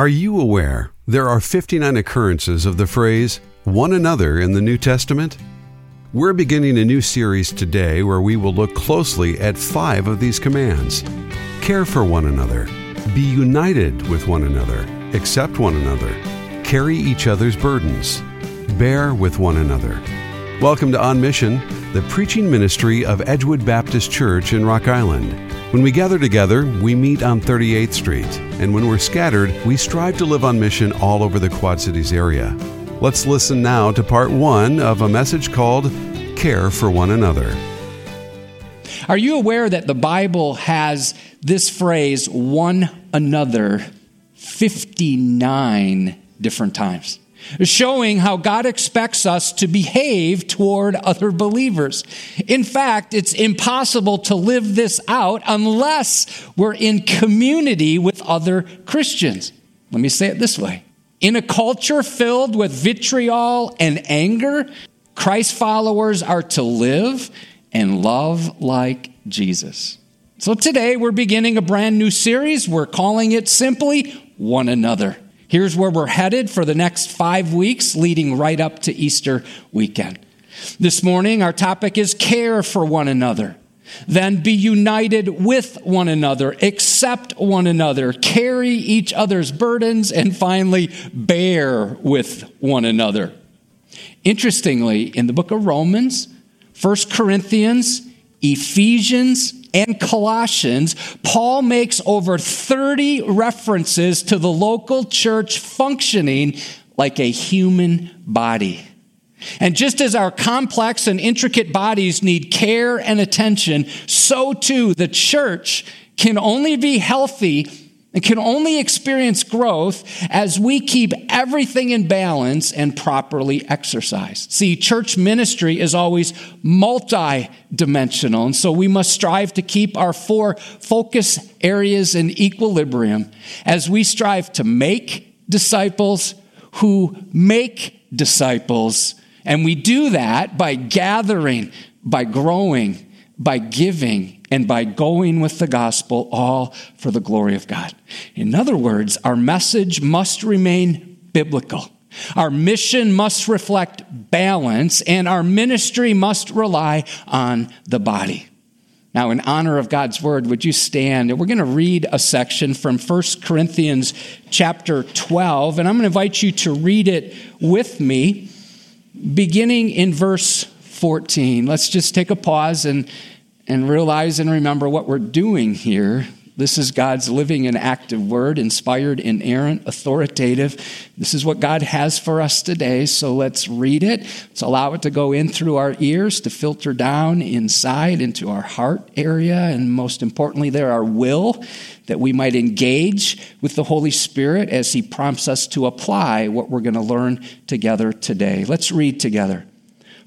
Are you aware there are 59 occurrences of the phrase one another in the New Testament? We're beginning a new series today where we will look closely at five of these commands care for one another, be united with one another, accept one another, carry each other's burdens, bear with one another. Welcome to On Mission, the preaching ministry of Edgewood Baptist Church in Rock Island. When we gather together, we meet on 38th Street, and when we're scattered, we strive to live on mission all over the Quad Cities area. Let's listen now to part one of a message called Care for One Another. Are you aware that the Bible has this phrase, one another, 59 different times? Showing how God expects us to behave toward other believers. In fact, it's impossible to live this out unless we're in community with other Christians. Let me say it this way. In a culture filled with vitriol and anger, Christ followers are to live and love like Jesus. So today we're beginning a brand new series. We're calling it simply One Another. Here's where we're headed for the next five weeks, leading right up to Easter weekend. This morning, our topic is care for one another. Then be united with one another, accept one another, carry each other's burdens, and finally, bear with one another. Interestingly, in the book of Romans, 1 Corinthians, Ephesians, and Colossians, Paul makes over 30 references to the local church functioning like a human body. And just as our complex and intricate bodies need care and attention, so too the church can only be healthy and can only experience growth as we keep everything in balance and properly exercised. See, church ministry is always multi-dimensional, and so we must strive to keep our four focus areas in equilibrium as we strive to make disciples who make disciples. And we do that by gathering, by growing, by giving, and by going with the gospel, all for the glory of God. In other words, our message must remain biblical. Our mission must reflect balance, and our ministry must rely on the body. Now, in honor of God's word, would you stand? And we're going to read a section from 1 Corinthians chapter 12, and I'm going to invite you to read it with me, beginning in verse 14. Let's just take a pause and and realize and remember what we're doing here. This is God's living and active word, inspired, inerrant, authoritative. This is what God has for us today. So let's read it. Let's allow it to go in through our ears, to filter down inside into our heart area, and most importantly, there, our will, that we might engage with the Holy Spirit as He prompts us to apply what we're going to learn together today. Let's read together.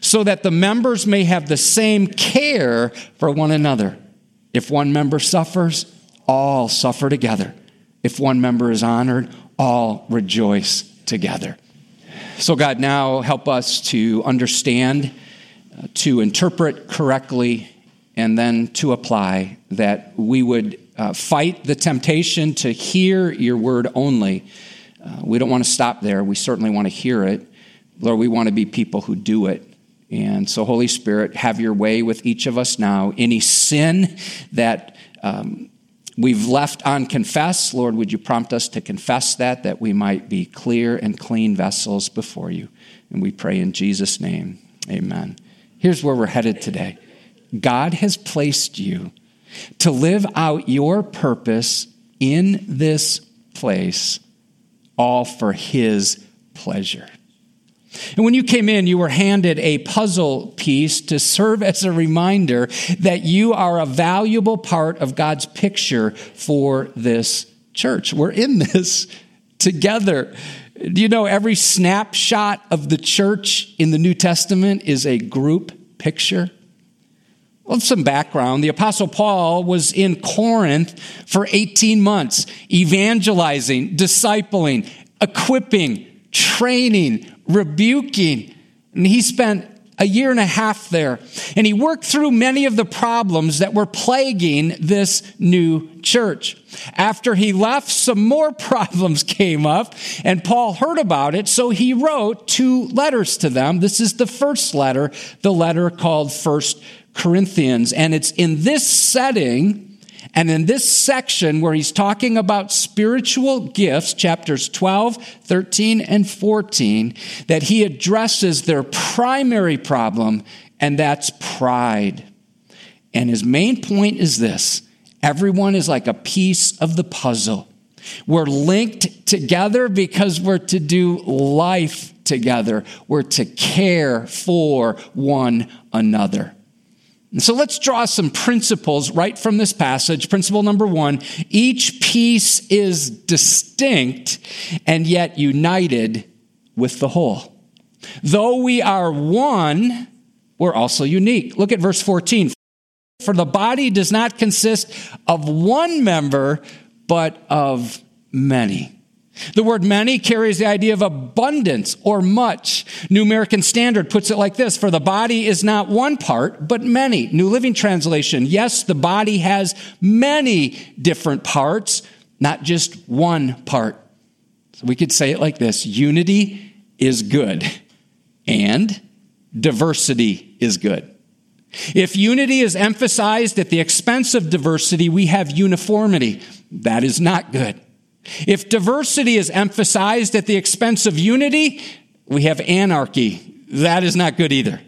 so that the members may have the same care for one another. If one member suffers, all suffer together. If one member is honored, all rejoice together. So, God, now help us to understand, uh, to interpret correctly, and then to apply that we would uh, fight the temptation to hear your word only. Uh, we don't want to stop there. We certainly want to hear it. Lord, we want to be people who do it. And so, Holy Spirit, have your way with each of us now. Any sin that um, we've left unconfessed, Lord, would you prompt us to confess that, that we might be clear and clean vessels before you? And we pray in Jesus' name. Amen. Here's where we're headed today God has placed you to live out your purpose in this place, all for His pleasure. And when you came in, you were handed a puzzle piece to serve as a reminder that you are a valuable part of God's picture for this church. We're in this together. Do you know every snapshot of the church in the New Testament is a group picture? Well, some background. The Apostle Paul was in Corinth for 18 months, evangelizing, discipling, equipping, training, rebuking. And he spent a year and a half there. And he worked through many of the problems that were plaguing this new church. After he left, some more problems came up, and Paul heard about it, so he wrote two letters to them. This is the first letter, the letter called First Corinthians. And it's in this setting and in this section where he's talking about spiritual gifts, chapters 12, 13, and 14, that he addresses their primary problem, and that's pride. And his main point is this everyone is like a piece of the puzzle. We're linked together because we're to do life together. We're to care for one another. And so let's draw some principles right from this passage. Principle number one each piece is distinct and yet united with the whole. Though we are one, we're also unique. Look at verse 14. For the body does not consist of one member, but of many. The word many carries the idea of abundance or much. New American Standard puts it like this For the body is not one part, but many. New Living Translation Yes, the body has many different parts, not just one part. So we could say it like this Unity is good, and diversity is good. If unity is emphasized at the expense of diversity, we have uniformity. That is not good. If diversity is emphasized at the expense of unity, we have anarchy. That is not good either.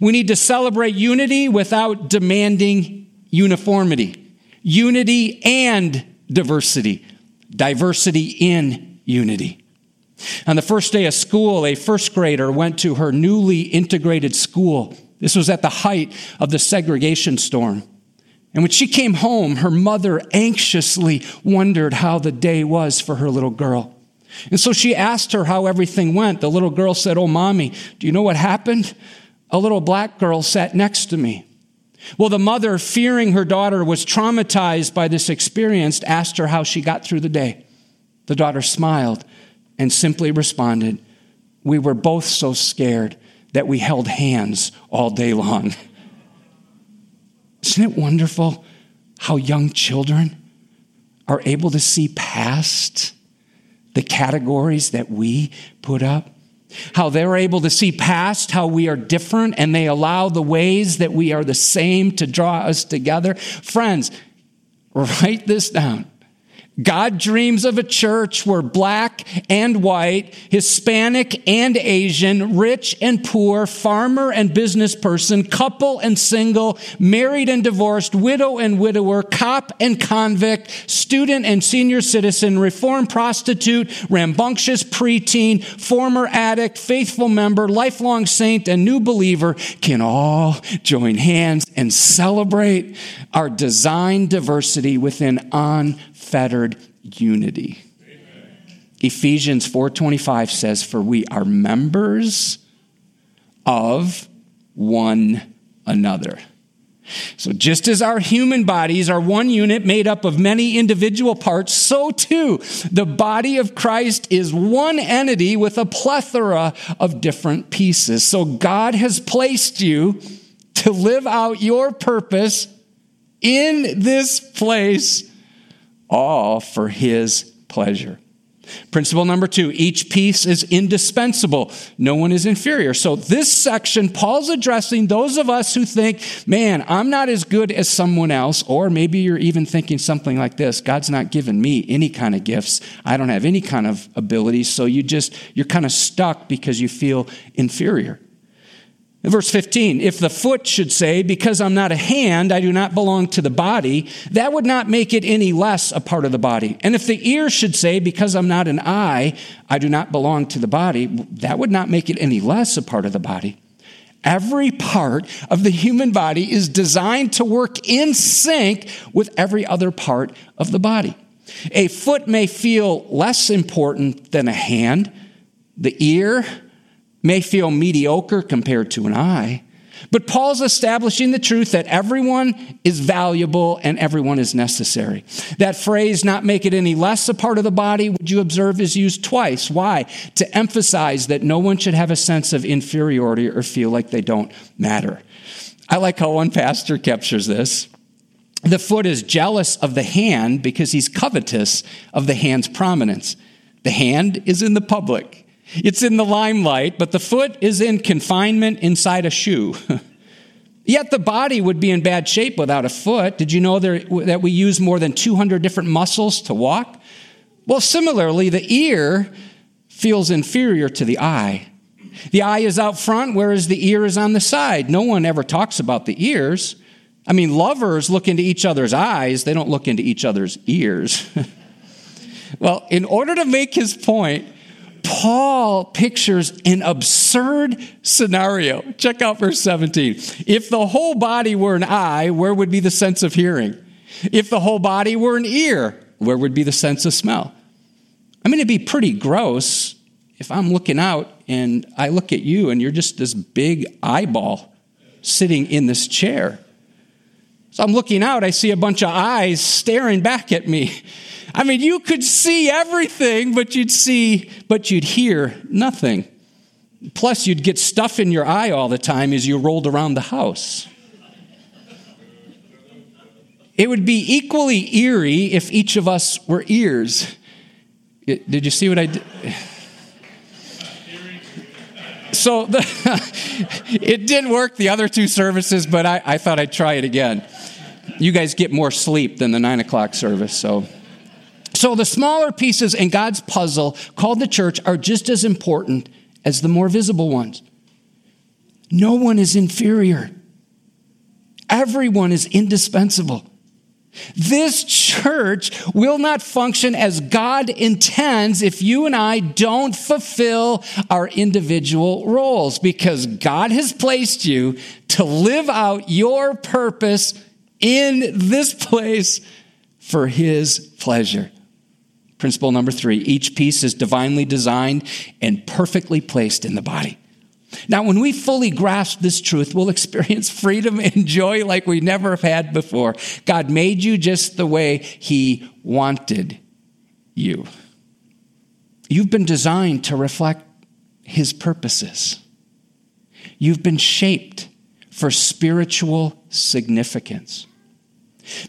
We need to celebrate unity without demanding uniformity. Unity and diversity. Diversity in unity. On the first day of school, a first grader went to her newly integrated school. This was at the height of the segregation storm. And when she came home, her mother anxiously wondered how the day was for her little girl. And so she asked her how everything went. The little girl said, Oh, mommy, do you know what happened? A little black girl sat next to me. Well, the mother, fearing her daughter was traumatized by this experience, asked her how she got through the day. The daughter smiled and simply responded, We were both so scared that we held hands all day long. Isn't it wonderful how young children are able to see past the categories that we put up? How they're able to see past how we are different and they allow the ways that we are the same to draw us together. Friends, write this down. God dreams of a church where black and white, Hispanic and Asian, rich and poor, farmer and business person, couple and single, married and divorced, widow and widower, cop and convict, student and senior citizen, reformed prostitute, rambunctious preteen, former addict, faithful member, lifelong saint, and new believer can all join hands and celebrate our design diversity within on unfettered unity. Amen. Ephesians 4:25 says for we are members of one another. So, just as our human bodies are one unit made up of many individual parts, so too the body of Christ is one entity with a plethora of different pieces. So, God has placed you to live out your purpose in this place all for his pleasure. Principle number two each piece is indispensable. No one is inferior. So, this section, Paul's addressing those of us who think, man, I'm not as good as someone else. Or maybe you're even thinking something like this God's not given me any kind of gifts. I don't have any kind of abilities. So, you just, you're kind of stuck because you feel inferior. Verse 15, if the foot should say, Because I'm not a hand, I do not belong to the body, that would not make it any less a part of the body. And if the ear should say, Because I'm not an eye, I do not belong to the body, that would not make it any less a part of the body. Every part of the human body is designed to work in sync with every other part of the body. A foot may feel less important than a hand, the ear, may feel mediocre compared to an eye. But Paul's establishing the truth that everyone is valuable and everyone is necessary. That phrase, not make it any less a part of the body, would you observe is used twice. Why? To emphasize that no one should have a sense of inferiority or feel like they don't matter. I like how one pastor captures this. The foot is jealous of the hand because he's covetous of the hand's prominence. The hand is in the public. It's in the limelight, but the foot is in confinement inside a shoe. Yet the body would be in bad shape without a foot. Did you know there, that we use more than 200 different muscles to walk? Well, similarly, the ear feels inferior to the eye. The eye is out front, whereas the ear is on the side. No one ever talks about the ears. I mean, lovers look into each other's eyes, they don't look into each other's ears. well, in order to make his point, Paul pictures an absurd scenario. Check out verse 17. If the whole body were an eye, where would be the sense of hearing? If the whole body were an ear, where would be the sense of smell? I mean, it'd be pretty gross if I'm looking out and I look at you and you're just this big eyeball sitting in this chair. So I'm looking out, I see a bunch of eyes staring back at me. I mean, you could see everything, but you'd see, but you'd hear nothing. Plus, you'd get stuff in your eye all the time as you rolled around the house. It would be equally eerie if each of us were ears. Did you see what I did? So the, it didn't work the other two services, but I, I thought I'd try it again. You guys get more sleep than the nine o'clock service, so. So the smaller pieces in God's puzzle called the church are just as important as the more visible ones. No one is inferior. Everyone is indispensable. This church will not function as God intends if you and I don't fulfill our individual roles because God has placed you to live out your purpose in this place for His pleasure. Principle number three each piece is divinely designed and perfectly placed in the body. Now, when we fully grasp this truth, we'll experience freedom and joy like we never have had before. God made you just the way He wanted you. You've been designed to reflect His purposes. You've been shaped for spiritual significance.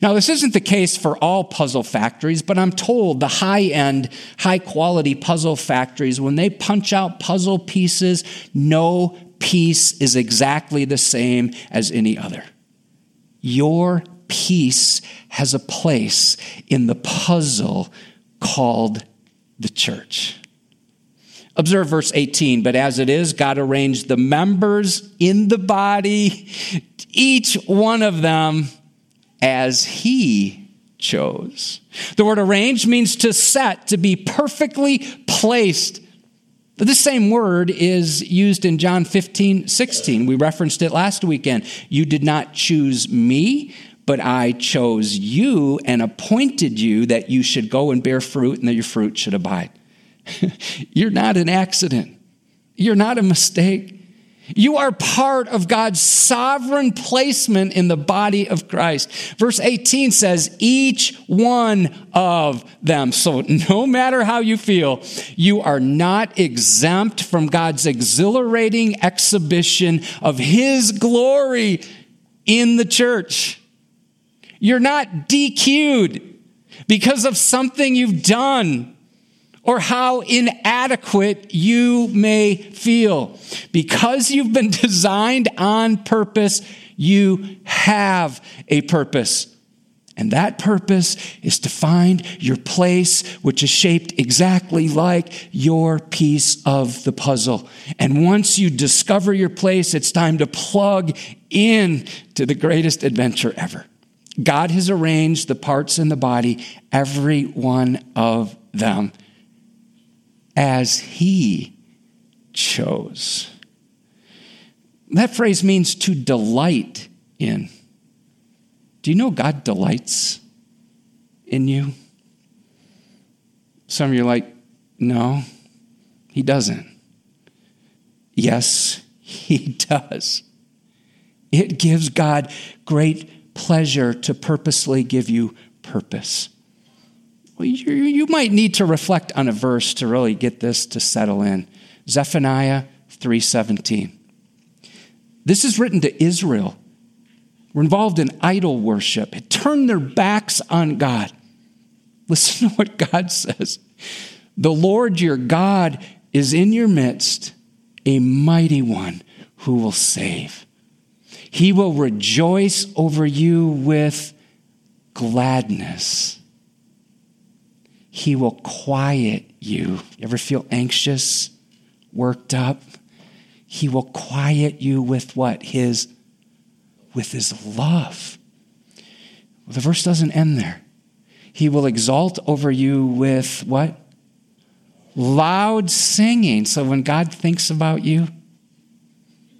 Now, this isn't the case for all puzzle factories, but I'm told the high end, high quality puzzle factories, when they punch out puzzle pieces, no piece is exactly the same as any other. Your piece has a place in the puzzle called the church. Observe verse 18. But as it is, God arranged the members in the body, each one of them as he chose. The word arranged means to set, to be perfectly placed. This same word is used in John 15, 16. We referenced it last weekend. You did not choose me, but I chose you and appointed you that you should go and bear fruit and that your fruit should abide. You're not an accident. You're not a mistake. You are part of God's sovereign placement in the body of Christ. Verse 18 says, each one of them. So no matter how you feel, you are not exempt from God's exhilarating exhibition of His glory in the church. You're not DQ'd because of something you've done or how inadequate you may feel. Because you've been designed on purpose, you have a purpose. And that purpose is to find your place, which is shaped exactly like your piece of the puzzle. And once you discover your place, it's time to plug in to the greatest adventure ever. God has arranged the parts in the body, every one of them, as He chose. That phrase means to delight in. Do you know God delights in you? Some of you are like, no, he doesn't. Yes, he does. It gives God great pleasure to purposely give you purpose. Well, you, you might need to reflect on a verse to really get this to settle in. Zephaniah 3:17. This is written to Israel were involved in idol worship, had turned their backs on God. Listen to what God says The Lord your God is in your midst, a mighty one who will save. He will rejoice over you with gladness. He will quiet you. You ever feel anxious, worked up? He will quiet you with what? His with his love. Well, the verse doesn't end there. He will exalt over you with what? Loud singing. So when God thinks about you,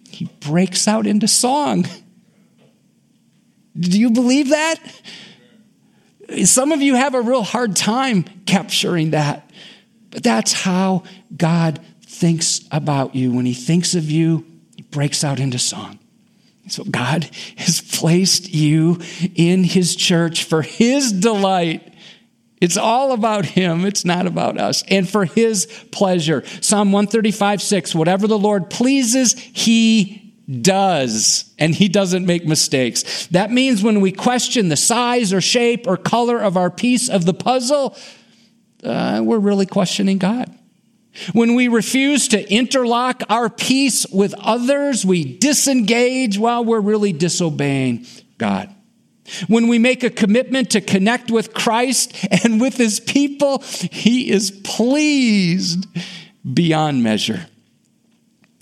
he breaks out into song. Do you believe that? Some of you have a real hard time capturing that. But that's how God thinks about you. When he thinks of you, he breaks out into song. So God has placed you in his church for his delight. It's all about him. It's not about us. And for his pleasure. Psalm 135, 6, whatever the Lord pleases, he does. And he doesn't make mistakes. That means when we question the size or shape or color of our piece of the puzzle, uh, we're really questioning God. When we refuse to interlock our piece with others, we disengage while we're really disobeying God. When we make a commitment to connect with Christ and with his people, he is pleased beyond measure.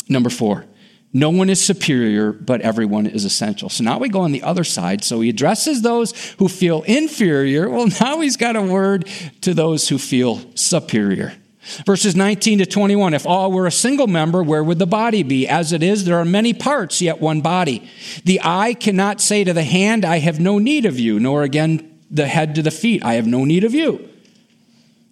Number four, no one is superior, but everyone is essential. So now we go on the other side. So he addresses those who feel inferior. Well, now he's got a word to those who feel superior. Verses 19 to 21 If all were a single member, where would the body be? As it is, there are many parts, yet one body. The eye cannot say to the hand, I have no need of you, nor again the head to the feet, I have no need of you.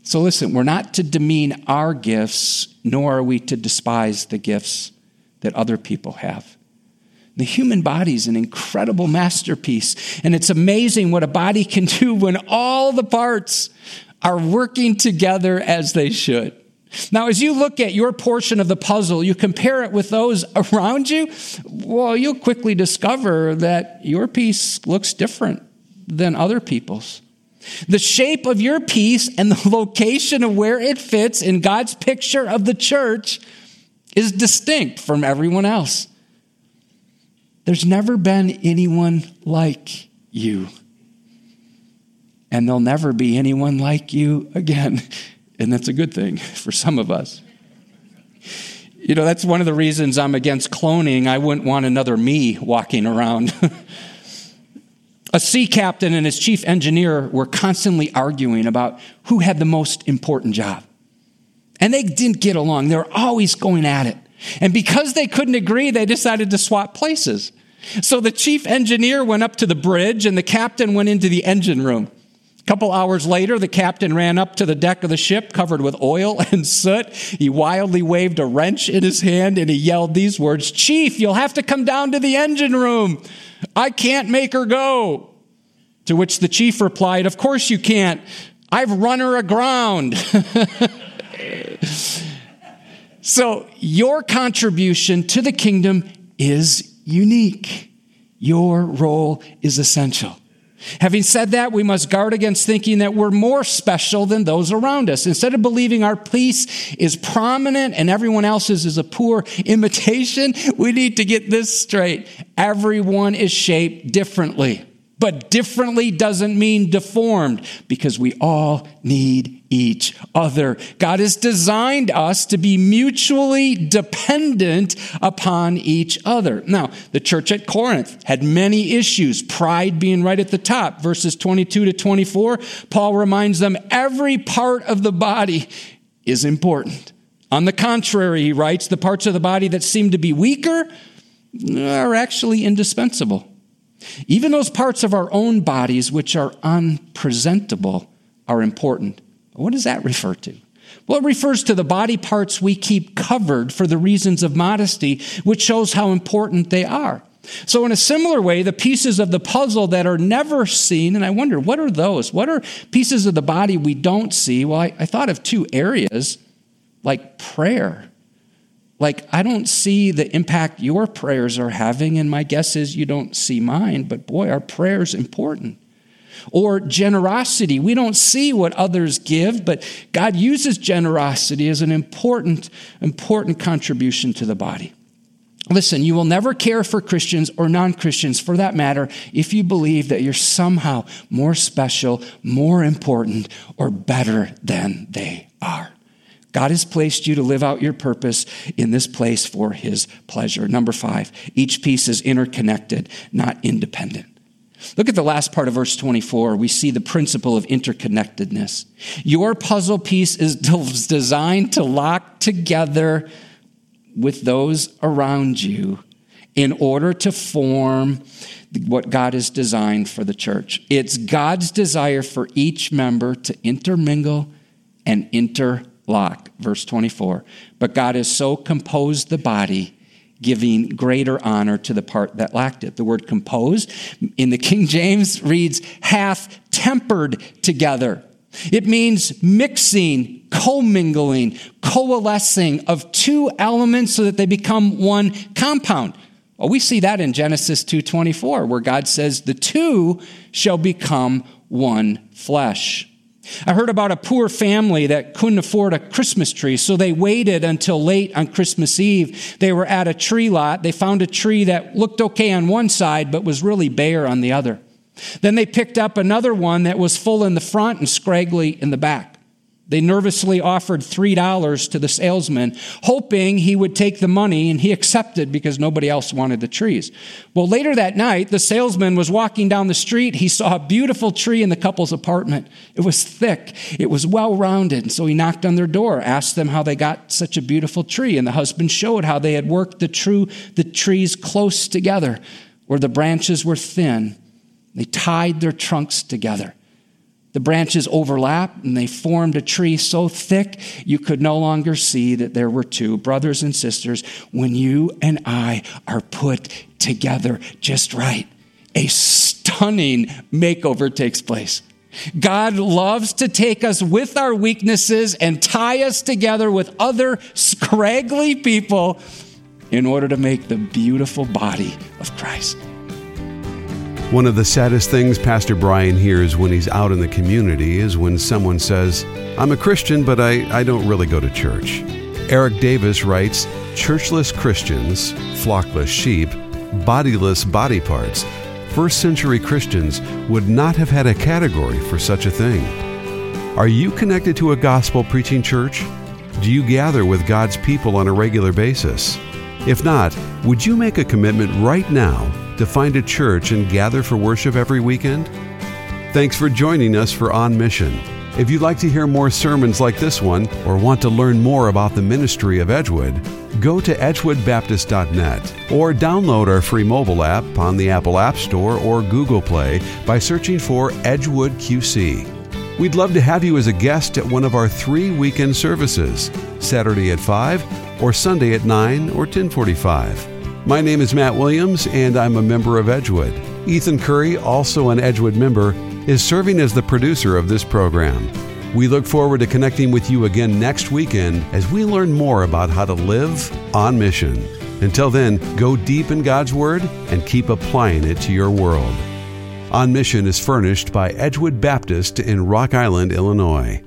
So listen, we're not to demean our gifts, nor are we to despise the gifts that other people have. The human body is an incredible masterpiece, and it's amazing what a body can do when all the parts are working together as they should. Now, as you look at your portion of the puzzle, you compare it with those around you, well, you'll quickly discover that your piece looks different than other people's. The shape of your piece and the location of where it fits in God's picture of the church is distinct from everyone else. There's never been anyone like you and there'll never be anyone like you again. And that's a good thing for some of us. You know, that's one of the reasons I'm against cloning. I wouldn't want another me walking around. a sea captain and his chief engineer were constantly arguing about who had the most important job. And they didn't get along. They were always going at it. And because they couldn't agree, they decided to swap places. So the chief engineer went up to the bridge and the captain went into the engine room. A couple hours later, the captain ran up to the deck of the ship covered with oil and soot. He wildly waved a wrench in his hand and he yelled these words Chief, you'll have to come down to the engine room. I can't make her go. To which the chief replied, Of course you can't. I've run her aground. so, your contribution to the kingdom is unique. Your role is essential. Having said that, we must guard against thinking that we're more special than those around us. Instead of believing our piece is prominent and everyone else's is a poor imitation, we need to get this straight. Everyone is shaped differently. But differently doesn't mean deformed because we all need each other. God has designed us to be mutually dependent upon each other. Now, the church at Corinth had many issues, pride being right at the top. Verses 22 to 24, Paul reminds them every part of the body is important. On the contrary, he writes, the parts of the body that seem to be weaker are actually indispensable. Even those parts of our own bodies which are unpresentable are important. What does that refer to? Well, it refers to the body parts we keep covered for the reasons of modesty, which shows how important they are. So, in a similar way, the pieces of the puzzle that are never seen, and I wonder, what are those? What are pieces of the body we don't see? Well, I, I thought of two areas like prayer like, I don't see the impact your prayers are having, and my guess is you don't see mine, but boy, our prayer's important. Or generosity. We don't see what others give, but God uses generosity as an important, important contribution to the body. Listen, you will never care for Christians or non Christians for that matter if you believe that you're somehow more special, more important, or better than they are. God has placed you to live out your purpose in this place for his pleasure. Number five, each piece is interconnected, not independent. Look at the last part of verse 24. We see the principle of interconnectedness. Your puzzle piece is designed to lock together with those around you in order to form what God has designed for the church. It's God's desire for each member to intermingle and inter lock, verse 24. But God has so composed the body, giving greater honor to the part that lacked it. The word composed in the King James reads half tempered together. It means mixing, commingling, coalescing of two elements so that they become one compound. Well, we see that in Genesis 2:24 where God says the two shall become one flesh. I heard about a poor family that couldn't afford a Christmas tree, so they waited until late on Christmas Eve. They were at a tree lot. They found a tree that looked okay on one side, but was really bare on the other. Then they picked up another one that was full in the front and scraggly in the back. They nervously offered $3 to the salesman, hoping he would take the money, and he accepted because nobody else wanted the trees. Well, later that night, the salesman was walking down the street. He saw a beautiful tree in the couple's apartment. It was thick, it was well rounded. So he knocked on their door, asked them how they got such a beautiful tree. And the husband showed how they had worked the, true, the trees close together, where the branches were thin. They tied their trunks together. The branches overlapped and they formed a tree so thick you could no longer see that there were two. Brothers and sisters, when you and I are put together just right, a stunning makeover takes place. God loves to take us with our weaknesses and tie us together with other scraggly people in order to make the beautiful body of Christ. One of the saddest things Pastor Brian hears when he's out in the community is when someone says, I'm a Christian, but I, I don't really go to church. Eric Davis writes, Churchless Christians, flockless sheep, bodiless body parts. First century Christians would not have had a category for such a thing. Are you connected to a gospel preaching church? Do you gather with God's people on a regular basis? If not, would you make a commitment right now to find a church and gather for worship every weekend? Thanks for joining us for On Mission. If you'd like to hear more sermons like this one or want to learn more about the ministry of Edgewood, go to edgewoodbaptist.net or download our free mobile app on the Apple App Store or Google Play by searching for Edgewood QC. We'd love to have you as a guest at one of our three weekend services, Saturday at 5 or Sunday at 9 or 1045. My name is Matt Williams, and I'm a member of Edgewood. Ethan Curry, also an Edgewood member, is serving as the producer of this program. We look forward to connecting with you again next weekend as we learn more about how to live on mission. Until then, go deep in God's Word and keep applying it to your world. On Mission is furnished by Edgewood Baptist in Rock Island, Illinois.